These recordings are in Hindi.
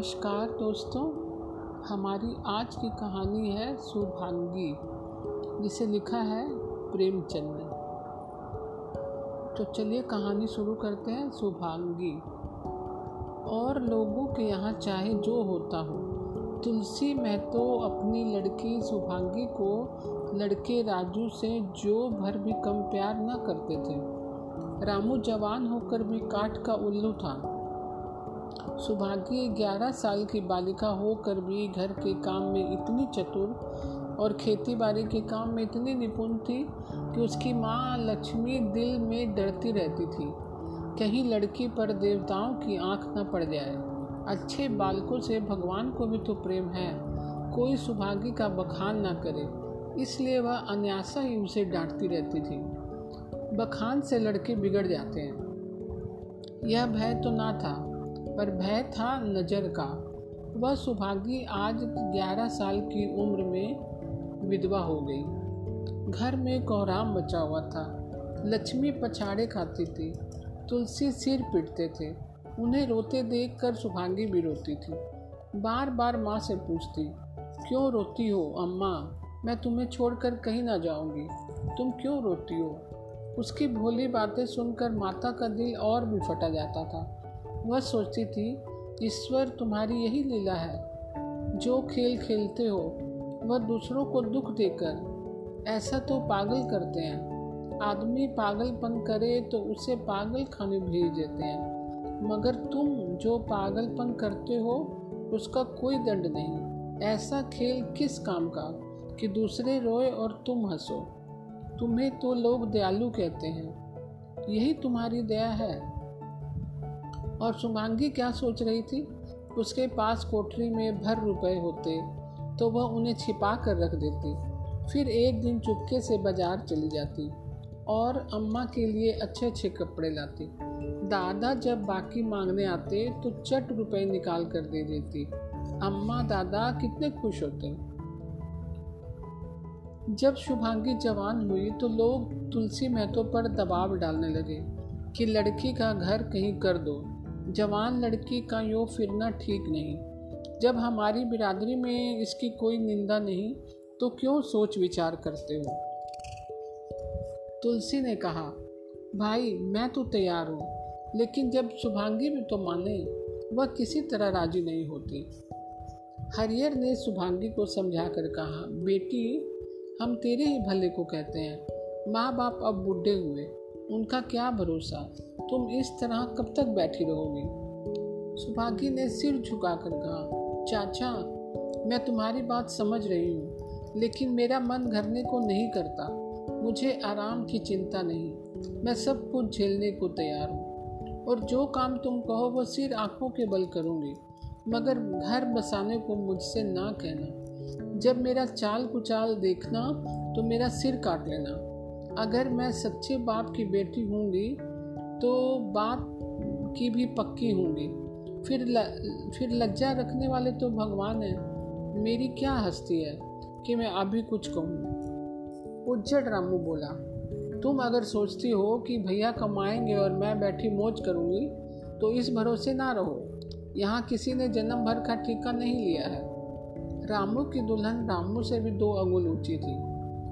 नमस्कार दोस्तों, हमारी आज की कहानी है सुभांगी जिसे लिखा है प्रेमचंद। तो चलिए कहानी शुरू करते हैं सुभांगी और लोगों के यहाँ चाहे जो होता हो, तुलसी महतो अपनी लड़की सुभांगी को लड़के राजू से जो भर भी कम प्यार न करते थे। रामू जवान होकर भी काट का उल्लू था। सुभागी ग्यारह साल की बालिका होकर भी घर के काम में इतनी चतुर और खेती बाड़ी के काम में इतनी निपुण थी कि उसकी माँ लक्ष्मी दिल में डरती रहती थी। कहीं लड़की पर देवताओं की आँख न पड़ जाए। अच्छे बालकों से भगवान को भी तो प्रेम है। कोई सुभागी का बखान ना करे। इसलिए वह अन्यासा ही उसे डांटती रहती थी। बखान से लड़के बिगड़ जाते हैं। यह भय तो ना था। पर भय था नज़र का। वह सुभागी आज ग्यारह साल की उम्र में विधवा हो गई। घर में कोहराम मचा हुआ था। लक्ष्मी पछाड़े खाती थी। तुलसी सिर पीटते थे। उन्हें रोते देख कर सुभागी भी रोती थी। बार बार माँ से पूछती, क्यों रोती हो अम्मा? मैं तुम्हें छोड़कर कहीं ना जाऊँगी। तुम क्यों रोती हो? उसकी भोली बातें सुनकर माता का दिल और भी फटा जाता था। वह सोचती थी, ईश्वर, तुम्हारी यही लीला है। जो खेल खेलते हो, वह दूसरों को दुख देकर, ऐसा तो पागल करते हैं। आदमी पागलपन करे तो उसे पागल खाने भेज देते हैं। मगर तुम जो पागलपन करते हो, उसका कोई दंड नहीं। ऐसा खेल किस काम का? कि दूसरे रोए और तुम हंसो। तुम्हें तो लोग दयालु कहते हैं। यही तुम्हारी दया है। और शुभांगी क्या सोच रही थी? उसके पास कोठरी में भर रुपए होते तो वह उन्हें छिपा कर रख देती। फिर एक दिन चुपके से बाज़ार चली जाती और अम्मा के लिए अच्छे अच्छे कपड़े लाती। दादा जब बाकी मांगने आते तो चट रुपए निकाल कर दे देती। अम्मा, दादा कितने खुश होते। जब शुभांगी जवान हुई तो लोग तुलसी महतो पर दबाव डालने लगे कि लड़की का घर कहीं कर दो। जवान लड़की का यो फिरना ठीक नहीं। जब हमारी बिरादरी में इसकी कोई निंदा नहीं तो क्यों सोच विचार करते हो? तुलसी ने कहा, भाई, मैं तो तैयार हूँ, लेकिन जब शुभांगी भी तो माने, वह किसी तरह राज़ी नहीं होती। हरियर ने शुभांगी को समझा कर कहा, बेटी, हम तेरे ही भले को कहते हैं। माँ बाप अब बुढ़े हुए, उनका क्या भरोसा? तुम इस तरह कब तक बैठी रहोगी? सुभागी ने सिर झुकाकर कहा, चाचा, मैं तुम्हारी बात समझ रही हूँ, लेकिन मेरा मन घरने को नहीं करता। मुझे आराम की चिंता नहीं। मैं सब कुछ झेलने को तैयार हूँ। और जो काम तुम कहो, वो सिर आँखों के बल करूँगी। मगर घर बसाने को मुझसे ना कहना। जब मेरा चाल कुचाल देखना तो मेरा सिर काट लेना। अगर मैं सच्चे बाप की बेटी होंगी तो बात की भी पक्की होंगी। फिर ल, फिर लज्जा रखने वाले तो भगवान हैं। मेरी क्या हस्ती है कि मैं अभी कुछ कहूँ? उज्जट रामू बोला तुम अगर सोचती हो कि भैया कमाएँगे और मैं बैठी मौज करूँगी तो इस भरोसे ना रहो। यहाँ किसी ने जन्म भर का ठीका नहीं लिया है। रामू की दुल्हन रामू से भी दो अंगुल ऊँची थी।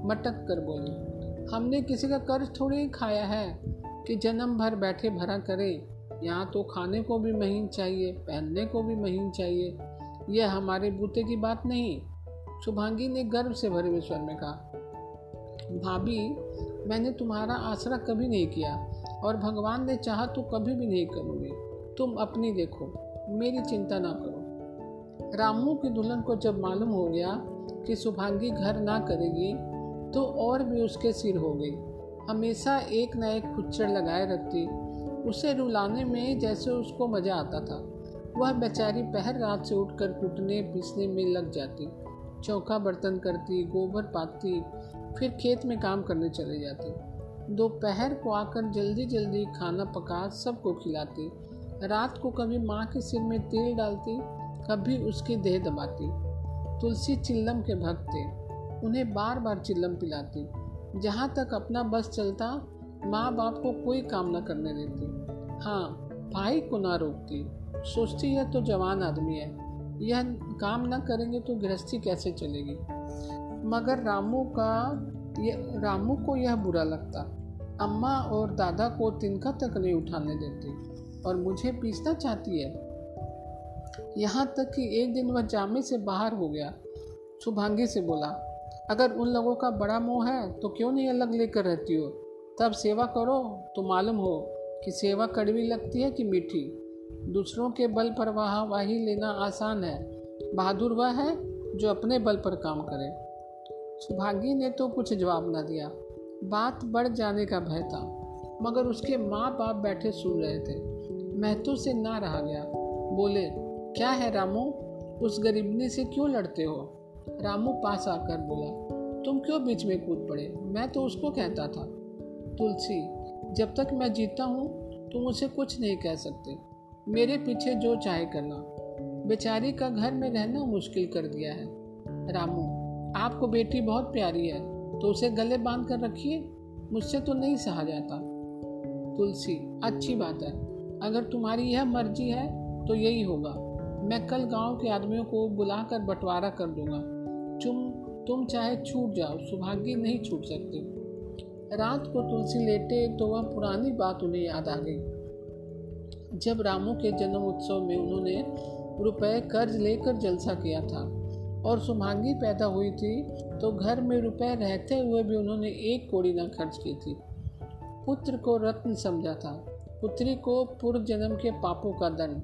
मटक कर बोली हमने किसी का कर्ज थोड़ी खाया है। कि जन्म भर बैठे भरा करें। यहाँ तो खाने को भी महीन चाहिए, पहनने को भी महीन चाहिए। यह हमारे बूते की बात नहीं, शुभांगी ने गर्व से भरे हुए स्वर में कहा। भाभी, मैंने तुम्हारा आसरा कभी नहीं किया और भगवान ने चाहा तो कभी भी नहीं करूँगी। तुम अपनी देखो, मेरी चिंता ना करो। रामू की दुल्हन को जब मालूम हो गया कि शुभांगी घर ना करेगी तो और भी उसके सिर हो गई। हमेशा एक न एक खुच्चड़ लगाए रखती। उसे रुलाने में जैसे उसको मज़ा आता था। वह बेचारी पहर रात से उठकर कूटने पीसने में लग जाती। चौका बर्तन करती, गोबर पाती फिर खेत में काम करने चले जाती। दोपहर को आकर जल्दी जल्दी खाना पका, सबको खिलाती। रात को कभी माँ के सिर में तेल डालती, कभी उसकी देह दबाती। तुलसी चिल्लम के भक्त थे। उन्हें बार बार चिल्लम पिलाती। जहाँ तक अपना बस चलता माँ बाप को कोई काम न करने देती। हाँ भाई को ना रोकती। सोचती है तो जवान आदमी है। यह काम न करेंगे तो गृहस्थी कैसे चलेगी? मगर रामू का ये, रामू को यह बुरा लगता। अम्मा और दादा को तिनका तक नहीं उठाने देती। और मुझे पीसना चाहती है। यहाँ तक कि एक दिन वह जामे से बाहर हो गया। शुभांगी से बोला अगर उन लोगों का बड़ा मोह है तो क्यों नहीं अलग लेकर रहती हो? तब सेवा करो तो मालूम हो कि सेवा कड़वी लगती है कि मीठी। दूसरों के बल पर वाह वाही लेना आसान है। बहादुर वह है जो अपने बल पर काम करे। सुभागी ने तो कुछ जवाब न दिया। बात बढ़ जाने का भय था, मगर उसके माँ बाप बैठे सुन रहे थे। महतो से ना रहा गया। बोले, क्या है रामू, उस गरीबनी से क्यों लड़ते हो? रामू पास आकर बोला, तुम क्यों बीच में कूद पड़े? मैं तो उसको कहता था। तुलसी, जब तक मैं जीता हूँ, तुम उसे कुछ नहीं कह सकते। मेरे पीछे जो चाहे करना। बेचारी का घर में रहना मुश्किल कर दिया है। रामू, आपको बेटी बहुत प्यारी है तो उसे गले बाँध कर रखिए। मुझसे तो नहीं सहा जाता। तुलसी, अच्छी बात है। अगर तुम्हारी यह मर्ज़ी है तो यही होगा। मैं कल गाँव के आदमियों को बुलाकर बंटवारा कर दूँगा। तुम तुम चाहे छूट जाओ, सौभाग्य नहीं छूट सकते रात को तुलसी लेटे तो वह पुरानी बात उन्हें याद आ गई। जब रामू के जन्म उत्सव में उन्होंने रुपए कर्ज लेकर जलसा किया था और सुमांगी पैदा हुई थी तो घर में रुपए रहते हुए भी उन्होंने एक कोड़ी ना खर्च की थी। पुत्र को रत्न समझा था। पुत्री को पूर्व जन्म के पापों का दंड।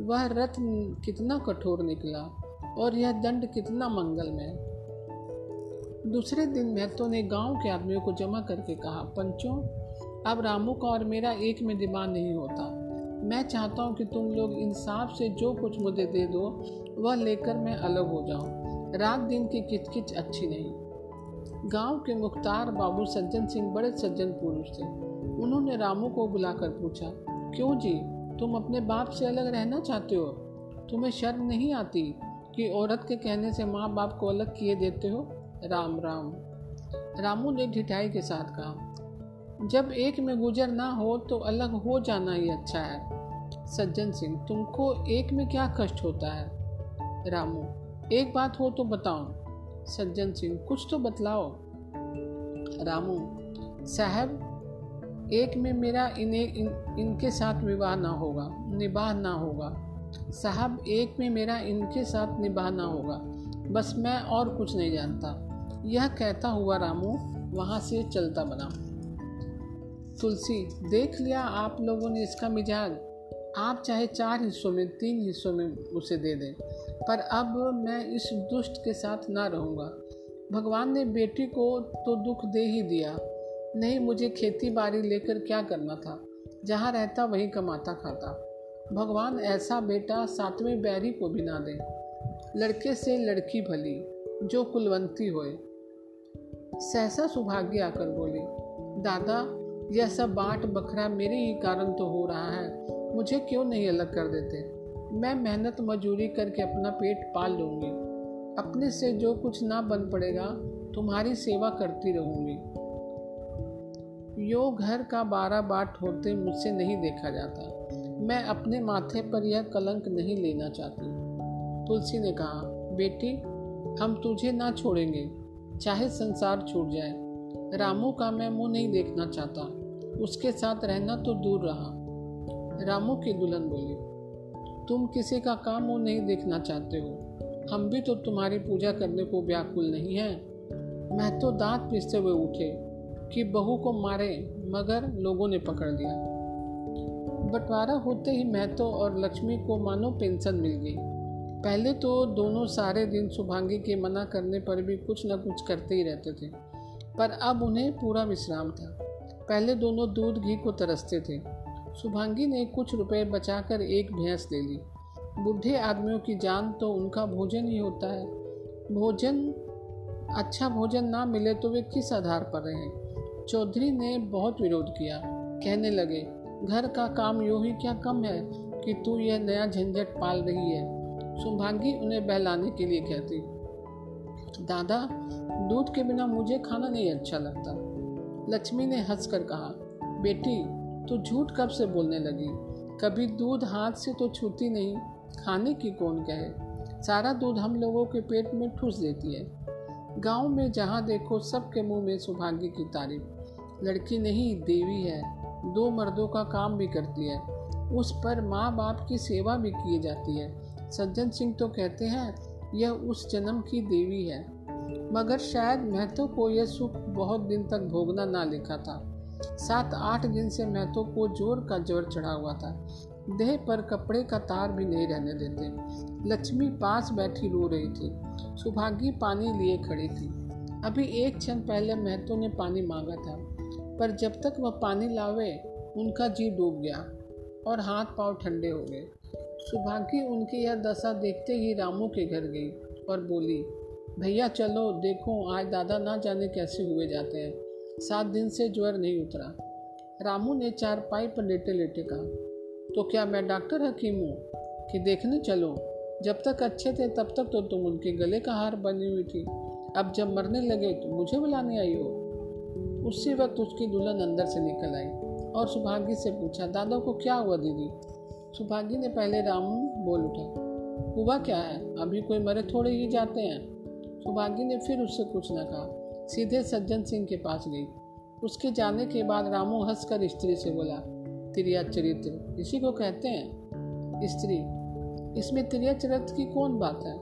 वह रत्न कितना कठोर निकला। और यह दंड कितना मंगलमय। दूसरे दिन महतो ने गाँव के आदमियों को जमा करके कहा, पंचों, अब रामू का और मेरा एक में दिमाग नहीं होता। मैं चाहता हूँ कि तुम लोग इंसाफ से जो कुछ मुझे दे दो, वह लेकर मैं अलग हो जाऊँ। रात दिन की किचकिच अच्छी नहीं। गाँव के मुख्तार बाबू सज्जन सिंह बड़े सज्जन पुरुष थे। उन्होंने रामू को बुलाकर पूछा, क्यों जी, तुम अपने बाप से अलग रहना चाहते हो? तुम्हें शर्म नहीं आती? कि औरत के कहने से माँ बाप को अलग किए देते हो? राम राम। रामू ने ढिठाई के साथ कहा जब एक में गुजर ना हो तो अलग हो जाना ही अच्छा है। सज्जन सिंह तुमको एक में क्या कष्ट होता है? रामू एक बात हो तो बताओ। सज्जन सिंह कुछ तो बतलाओ। रामू साहब एक में मेरा इन्हें इन, इनके साथ विवाह ना होगा निबाह ना होगा। साहब, एक में मेरा इनके साथ निबाह ना होगा। बस मैं और कुछ नहीं जानता। यह कहता हुआ रामू वहाँ से चलता बना। तुलसी, देख लिया आप लोगों ने इसका मिजाज। आप चाहे चार हिस्सों में, तीन हिस्सों में उसे दे दें। पर अब मैं इस दुष्ट के साथ ना रहूँगा। भगवान ने बेटी को तो दुख दे ही दिया। नहीं, मुझे खेती बाड़ी लेकर क्या करना था? जहाँ रहता, वहीं कमाता खाता भगवान ऐसा बेटा सातवें बैरी को भी ना दे। लड़के से लड़की भली, जो कुलवंती होए। सहसा सुभाग्य आकर बोली, दादा, यह सब बाट बखरा मेरे ही कारण तो हो रहा है। मुझे क्यों नहीं अलग कर देते? मैं मेहनत मजूरी करके अपना पेट पाल लूँगी। अपने से जो कुछ ना बन पड़ेगा, तुम्हारी सेवा करती रहूँगी। यो घर का बारह बाट होते मुझसे नहीं देखा जाता। मैं अपने माथे पर यह कलंक नहीं लेना चाहती। तुलसी ने कहा, बेटी, हम तुझे ना छोड़ेंगे। चाहे संसार छूट जाए। रामू का मैं मुँह नहीं देखना चाहता। उसके साथ रहना तो दूर रहा। रामू की दुल्हन बोली, तुम किसी का काम मुँह नहीं देखना चाहते हो। हम भी तो तुम्हारी पूजा करने को व्याकुल नहीं है। मैं तो दांत पीसते हुए उठे कि बहू को मारे, मगर लोगों ने पकड़ लिया। बंटवारा होते ही महतो और लक्ष्मी को मानो पेंशन मिल गई। पहले तो दोनों सारे दिन सुभांगी के मना करने पर भी कुछ न कुछ करते ही रहते थे, पर अब उन्हें पूरा विश्राम था। पहले दोनों दूध घी को तरसते थे। सुभांगी ने कुछ रुपए बचाकर एक भैंस ले ली। बूढ़े आदमियों की जान तो उनका भोजन ही होता है। भोजन अच्छा भोजन ना मिले तो वे किस आधार पर रहें? चौधरी ने बहुत विरोध किया। कहने लगे घर का काम यूँ ही क्या कम है कि तू यह नया झंझट पाल रही है? सुभांगी उन्हें बहलाने के लिए कहती। दादा, दूध के बिना मुझे खाना नहीं अच्छा लगता। लक्ष्मी ने हंसकर कहा, बेटी तो झूठ कब से बोलने लगी? कभी दूध हाथ से तो छूती नहीं। खाने की कौन कहे? सारा दूध हम लोगों के पेट में ठूस देती है। गाँव में जहाँ देखो सबके मुँह में सौभाग्य की तारीफ़। लड़की नहीं, देवी है। दो मर्दों का काम भी करती है। उस पर माँ बाप की सेवा भी की जाती है। सज्जन सिंह तो कहते हैं, यह उस जन्म की देवी है। मगर शायद महतो को यह सुख बहुत दिन तक भोगना ना लिखा था। सात आठ दिन से महतो को ज़ोर का ज़ोर चढ़ा हुआ था। देह पर कपड़े का तार भी नहीं रहने देते। लक्ष्मी पास बैठी रो रही थी। सुभागी पानी लिए खड़ी थी। अभी एक क्षण पहले महतो ने पानी मांगा था। पर जब तक वह पानी लावे, उनका जी डूब गया और हाथ पाँव ठंडे हो गए। सुभागी उनकी यह दशा देखते ही रामू के घर गई और बोली, भैया, चलो, देखो, आज दादा ना जाने कैसे हुए जाते हैं। सात दिन से ज्वर नहीं उतरा। रामू ने चार पाई पर लेटे लेटे कहा तो क्या मैं डॉक्टर हकीम हूँ? कि देखने चलो। जब तक अच्छे थे, तब तक तो तुम उनके गले का हार बनी हुई थी। अब जब मरने लगे तो मुझे बुलाने आई हो। उसी वक्त उसकी दुल्हन अंदर से निकल आई और सुभागी से पूछा, दादा को क्या हुआ दीदी? सुभागी ने पहले रामू बोल उठा, हुआ क्या है? अभी कोई मरे थोड़े ही जाते हैं। सुभागी ने फिर उससे कुछ न कहा, सीधे सज्जन सिंह के पास गई। उसके जाने के बाद रामू हंसकर स्त्री से बोला, त्रिया चरित्र, इसी को कहते हैं? स्त्री, इसमें त्रिया चरित्र की कौन बात है?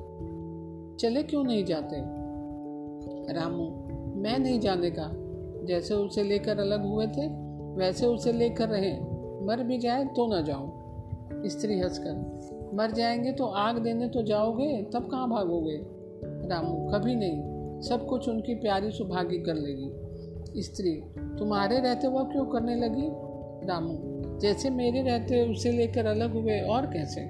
चले क्यों नहीं जाते? रामू, मैं नहीं जाने का। जैसे उसे लेकर अलग हुए थे, वैसे उसे लेकर रहे। मर भी जाए तो ना जाऊँ स्त्री हंसकर, मर जाएँगे तो आग देने तो जाओगे, तब कहाँ भागोगे? रामू, कभी नहीं। सब कुछ उनकी प्यारी सुभागी कर लेगी। स्त्री, तुम्हारे रहते वह क्यों करने लगी? रामू, जैसे मेरे रहते उसे लेकर अलग हुए, और कैसे?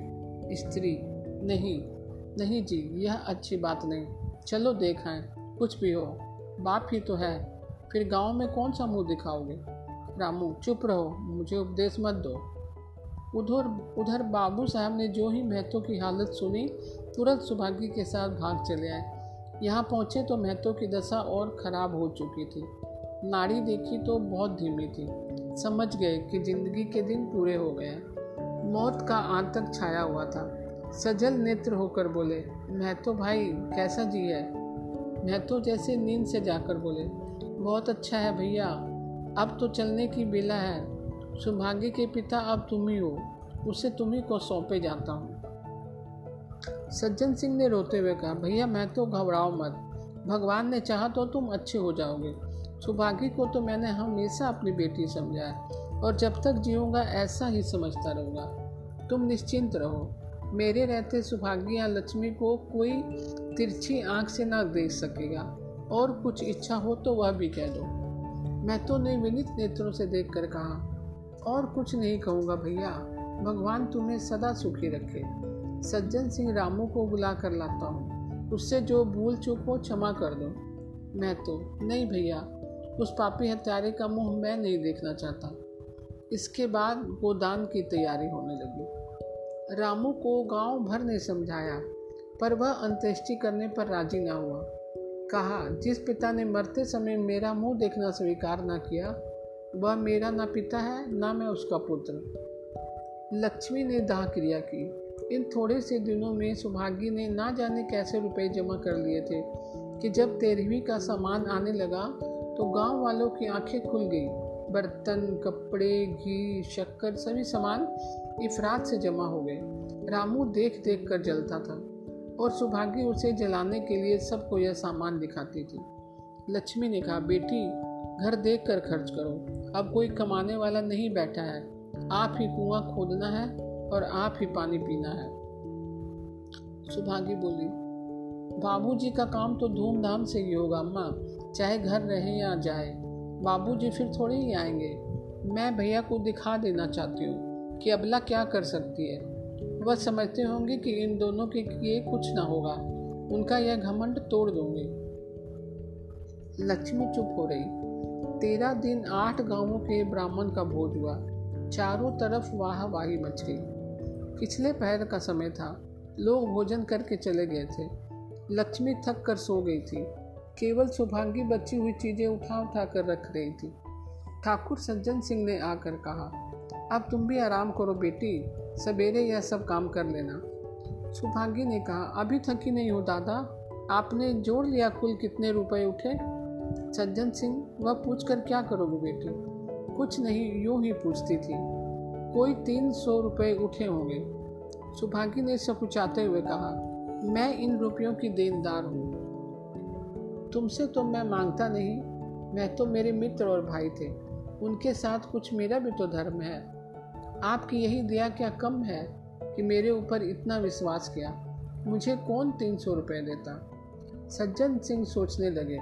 स्त्री, नहीं नहीं जी, यह अच्छी बात नहीं। चलो देखाएँ कुछ भी हो। बाप ही तो है। फिर गाँव में कौन सा मुँह दिखाओगे? रामू, चुप रहो, मुझे उपदेश मत दो। उधर उधर बाबू साहब ने जो ही महतो की हालत सुनी, तुरंत सुभागी के साथ भाग चले आए। यहाँ पहुँचे तो महतो की दशा और खराब हो चुकी थी। नाड़ी देखी तो बहुत धीमी थी। समझ गए कि ज़िंदगी के दिन पूरे हो गए मौत का आंतक छाया हुआ था। सजल नेत्र होकर बोले महतो भाई, कैसा जी है? महतो जैसे नींद से जाकर बोले बहुत अच्छा है भैया। अब तो चलने की बेला है। सुभाग्य के पिता अब तुम ही हो। उसे तुम ही को सौंपे जाता हूँ। सज्जन सिंह ने रोते हुए कहा, भैया, मैं तो घबराओ मत। भगवान ने चाहा तो तुम अच्छे हो जाओगे। सुभागी को तो मैंने हमेशा अपनी बेटी समझा है। और जब तक जीऊँगा, ऐसा ही समझता रहूँगा। तुम निश्चिंत रहो। मेरे रहते सुभागी या लक्ष्मी को कोई तिरछी आँख से ना देख सकेगा। और कुछ इच्छा हो तो वह भी कह दो। महतो ने विनित नेत्रों से देख कर कहा, और कुछ नहीं कहूँगा भैया। भगवान तुम्हें सदा सुखी रखे। सज्जन सिंह रामू को बुला कर लाता हूँ। उससे जो भूल चूक हो क्षमा कर दो। मैं तो नहीं भैया, उस पापी हत्यारे का मुँह मैं नहीं देखना चाहता। इसके बाद गोदान की तैयारी होने लगी। रामू को गाँव भर ने समझाया, पर वह अंत्येष्टि करने पर राज़ी ना हुआ। कहा, जिस पिता ने मरते समय मेरा मुँह देखना स्वीकार न किया, वह मेरा ना पिता है, ना मैं उसका पुत्र। लक्ष्मी ने दाह क्रिया की। इन थोड़े से दिनों में सुभागी ने ना जाने कैसे रुपए जमा कर लिए थे, कि जब तेरहवीं का सामान आने लगा तो गाँव वालों की आँखें खुल गई। बर्तन, कपड़े, घी, शक्कर, सभी सामान इफरात से जमा हो गए। रामू देख देख कर जलता था। और सुभागी उसे जलाने के लिए सबको यह सामान दिखाती थी। लक्ष्मी ने कहा, बेटी, घर देख कर खर्च करो। अब कोई कमाने वाला नहीं बैठा है। आप ही कुआँ खोदना है और आप ही पानी पीना है। सुभागी बोली, बाबूजी का काम तो धूमधाम से ही होगा अम्मा चाहे घर रहे या जाए, बाबूजी फिर थोड़े ही आएँगे। मैं भैया को दिखा देना चाहती हूँ कि अबला क्या कर सकती है। वह समझते होंगे कि इन दोनों के किए कुछ ना होगा। उनका यह घमंड तोड़ दूँगी। लक्ष्मी चुप हो रही तेरह दिन आठ गाँवों के ब्राह्मण का भोज हुआ। चारों तरफ़ वाह वाही मच गई। पिछले पहर का समय था। लोग भोजन करके चले गए थे। लक्ष्मी थक कर सो गई थी। केवल सौभाग्य बची हुई चीज़ें उठा उठा कर रख रही थी। ठाकुर सज्जन सिंह ने आकर कहा अब तुम भी आराम करो बेटी। सवेरे यह सब काम कर लेना। सुभागी ने कहा, अभी थकी नहीं हो दादा? आपने जोड़ लिया कुल कितने रुपए उठे? सज्जन सिंह, वह पूछ कर क्या करोगे बेटी? कुछ नहीं, यूँ ही पूछती थी। कोई तीन सौ रुपये उठे होंगे। सुभागी ने सकुचाते हुए कहा, मैं इन रुपयों की देनदार हूँ। तुमसे तो मैं माँगता नहीं। मैं तो मेरे मित्र और भाई थे। उनके साथ कुछ मेरा भी तो धर्म है। आपकी यही दया क्या कम है कि मेरे ऊपर इतना विश्वास किया? मुझे कौन तीन सौ रुपये देता? सज्जन सिंह सोचने लगे।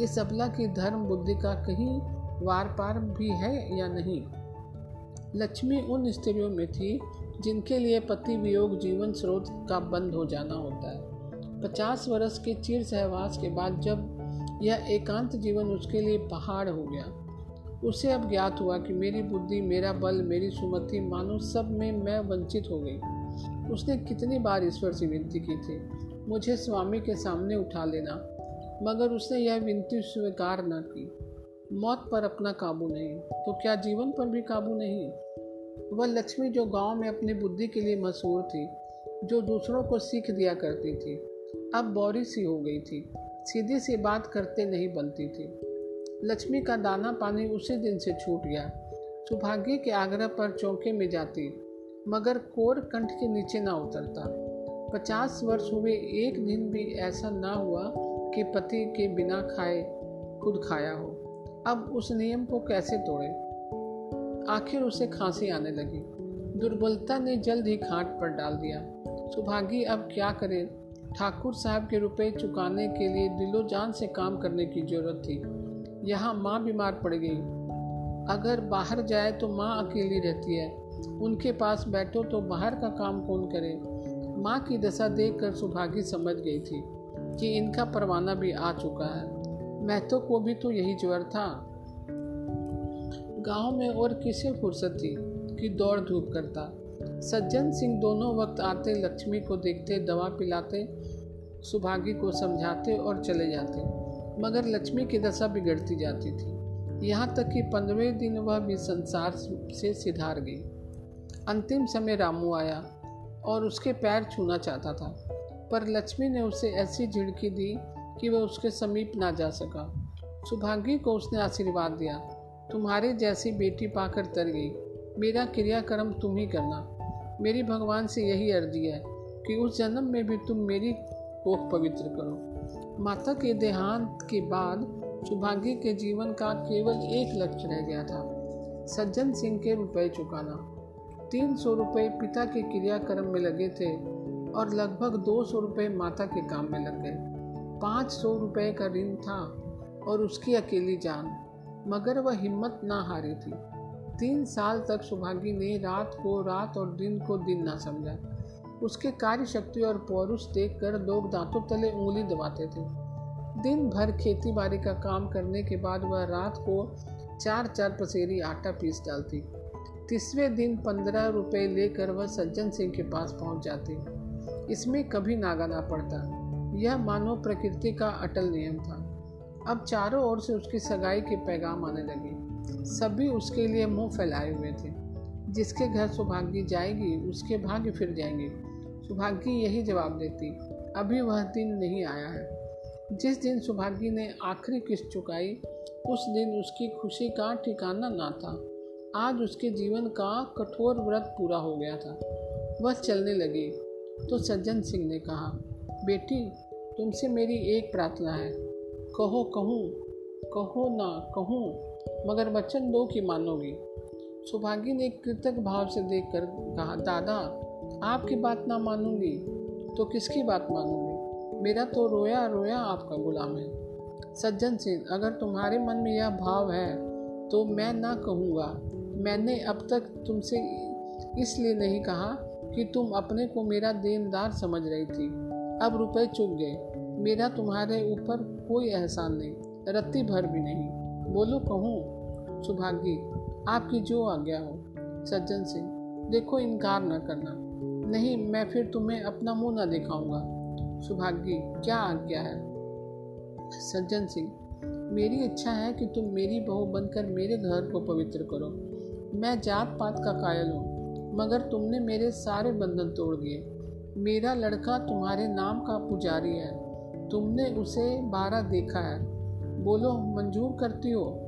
ये सबला की धर्म बुद्धि का कहीं वार पार भी है या नहीं? लक्ष्मी उन स्त्रियों में थी जिनके लिए पति वियोग जीवन स्रोत का बंद हो जाना होता है। पचास वर्ष के चिर सहवास के बाद जब यह एकांत जीवन उसके लिए पहाड़ हो गया उसे अब ज्ञात हुआ कि मेरी बुद्धि, मेरा बल, मेरी सुमति, मानो सब में मैं वंचित हो गई। उसने कितनी बार ईश्वर से विनती की थी, मुझे स्वामी के सामने उठा लेना। मगर उसने यह विनती स्वीकार न की। मौत पर अपना काबू नहीं तो क्या जीवन पर भी काबू नहीं? वह लक्ष्मी जो गाँव में अपनी बुद्धि के लिए मशहूर थी, जो दूसरों को सीख दिया करती थी, अब बौरी सी हो गई थी, सीधी सी बात करते नहीं बनती थी। लक्ष्मी का दाना पानी उसी दिन से छूट गया। सुभाग्य के आग्रह पर चौके में जाती, मगर कोर कंठ के नीचे ना उतरता। पचास वर्ष हुए, एक दिन भी ऐसा ना हुआ कि पति के बिना खाए, खुद खाया हो। अब उस नियम को कैसे तोड़े? आखिर उसे खांसी आने लगी। दुर्बलता ने जल्द ही खाट पर डाल दिया। सुभागी अब क्या करे? ठाकुर साहब के रुपए चुकाने के लिए दिलो जान से काम करने की ज़रूरत थी। यहाँ माँ बीमार पड़ गई। अगर बाहर जाए तो माँ अकेली रहती है। उनके पास बैठो तो बाहर का काम कौन करे? माँ की दशा देख कर सुभागी समझ गई थी कि इनका परवाना भी आ चुका है। महतो को भी तो यही ज्वर था। गाँव में और किसे फुर्सत थी कि दौड़ धूप करता? सज्जन सिंह दोनों वक्त आते लक्ष्मी को देखते, दवा पिलाते, सुभागी को समझाते और चले जाते। मगर लक्ष्मी की दशा बिगड़ती जाती थी। यहाँ तक कि पंद्रहवें दिन वह भी संसार से सिधार गई। अंतिम समय रामू आया और उसके पैर छूना चाहता था, पर लक्ष्मी ने उसे ऐसी झिड़की दी कि वह उसके समीप ना जा सका। सुभागी को उसने आशीर्वाद दिया, तुम्हारे जैसी बेटी पाकर तर गई। मेरा क्रियाक्रम तुम ही करना। मेरी भगवान से यही अर्जी है कि उस जन्म में भी तुम मेरी कोख पवित्र करो। माता के देहांत के बाद सुभाग्य के जीवन का केवल एक लक्ष्य रह गया था, सज्जन सिंह के रुपए चुकाना। तीन सौ रुपये पिता के क्रियाक्रम में लगे थे और लगभग दो सौ रुपये माता के काम में लग गए। पाँच सौ रुपये का ऋण था और उसकी अकेली जान, मगर वह हिम्मत ना हारी थी। तीन साल तक सुभागी ने रात को रात और दिन को दिन ना समझा। उसके कार्य शक्ति और पौरुष देख कर लोग दांतों तले उंगली दबाते थे। दिन भर खेती बाड़ी का काम करने के बाद वह रात को चार चार पसेरी आटा पीस डालती। तीसवें दिन पंद्रह रुपए लेकर वह सज्जन सिंह के पास पहुँच जाती। इसमें कभी नागा ना पड़ता। यह मानव प्रकृति का अटल नियम था। अब चारों ओर से उसकी सगाई के पैगाम आने लगे। सभी उसके लिए मुँह फैलाए हुए थे। जिसके घर सौभाग्य जाएगी, उसके भाग्य फिर जाएँगे। सौभाग्य यही जवाब देती, अभी वह दिन नहीं आया है। जिस दिन सौभाग्य ने आखिरी किस्त चुकाई, उस दिन उसकी खुशी का ठिकाना ना था। आज उसके जीवन का कठोर व्रत पूरा हो गया था। वह चलने लगी। तो सज्जन सिंह ने कहा, बेटी, तुमसे मेरी एक प्रार्थना है। कहो, कहूँ, कहो ना कहूँ, मगर वचन दो कि मानोगी। सुभागी ने कृतज्ञ भाव से देखकर कहा, दादा, आपकी बात ना मानूँगी तो किसकी बात मानूँगी? मेरा तो रोया रोया आपका गुलाम है। सज्जन सिंह, अगर तुम्हारे मन में यह भाव है तो मैं ना कहूँगा। मैंने अब तक तुमसे इसलिए नहीं कहा कि तुम अपने को मेरा देनदार समझ रही थी। अब रुपए चुक गए। मेरा तुम्हारे ऊपर कोई एहसान नहीं, रत्ती भर भी नहीं। बोलो, कहूँ सुभागी आपकी जो आज्ञा हो, सज्जन सिंह देखो, इनकार न करना। नहीं, मैं फिर तुम्हें अपना मुँह न दिखाऊँगा। सुभागी क्या आज्ञा है? सज्जन सिंह, मेरी इच्छा है कि तुम मेरी बहू बनकर मेरे घर को पवित्र करो। मैं जात पात का कायल हूँ, मगर तुमने मेरे सारे बंधन तोड़ दिए। मेरा लड़का तुम्हारे नाम का पुजारी है। तुमने उसे बारह देखा है। बोलो, मंजूर करती हो?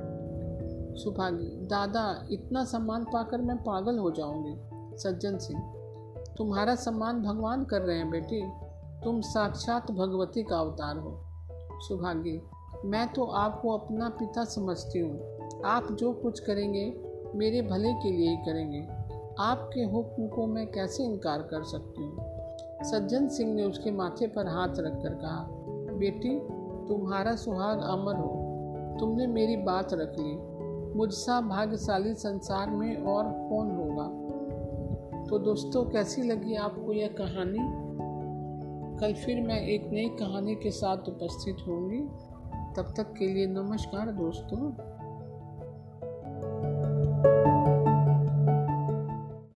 सुभागी, दादा, इतना सम्मान पाकर मैं पागल हो जाऊँगी। सज्जन सिंह, तुम्हारा सम्मान भगवान कर रहे हैं बेटी। तुम साक्षात भगवती का अवतार हो। सुभागी, मैं तो आपको अपना पिता समझती हूँ। आप जो कुछ करेंगे, मेरे भले के लिए ही करेंगे। आपके हुक्म को मैं कैसे इनकार कर सकती हूँ? सज्जन सिंह ने उसके माथे पर हाथ रखकर कहा, बेटी, तुम्हारा सुहाग अमर हो। तुमने मेरी बात रख ली। मुझसा भाग्यशाली संसार में और कौन होगा? तो दोस्तों, कैसी लगी आपको यह कहानी? कल फिर मैं एक नई कहानी के साथ उपस्थित होंगी। तब तक के लिए नमस्कार दोस्तों।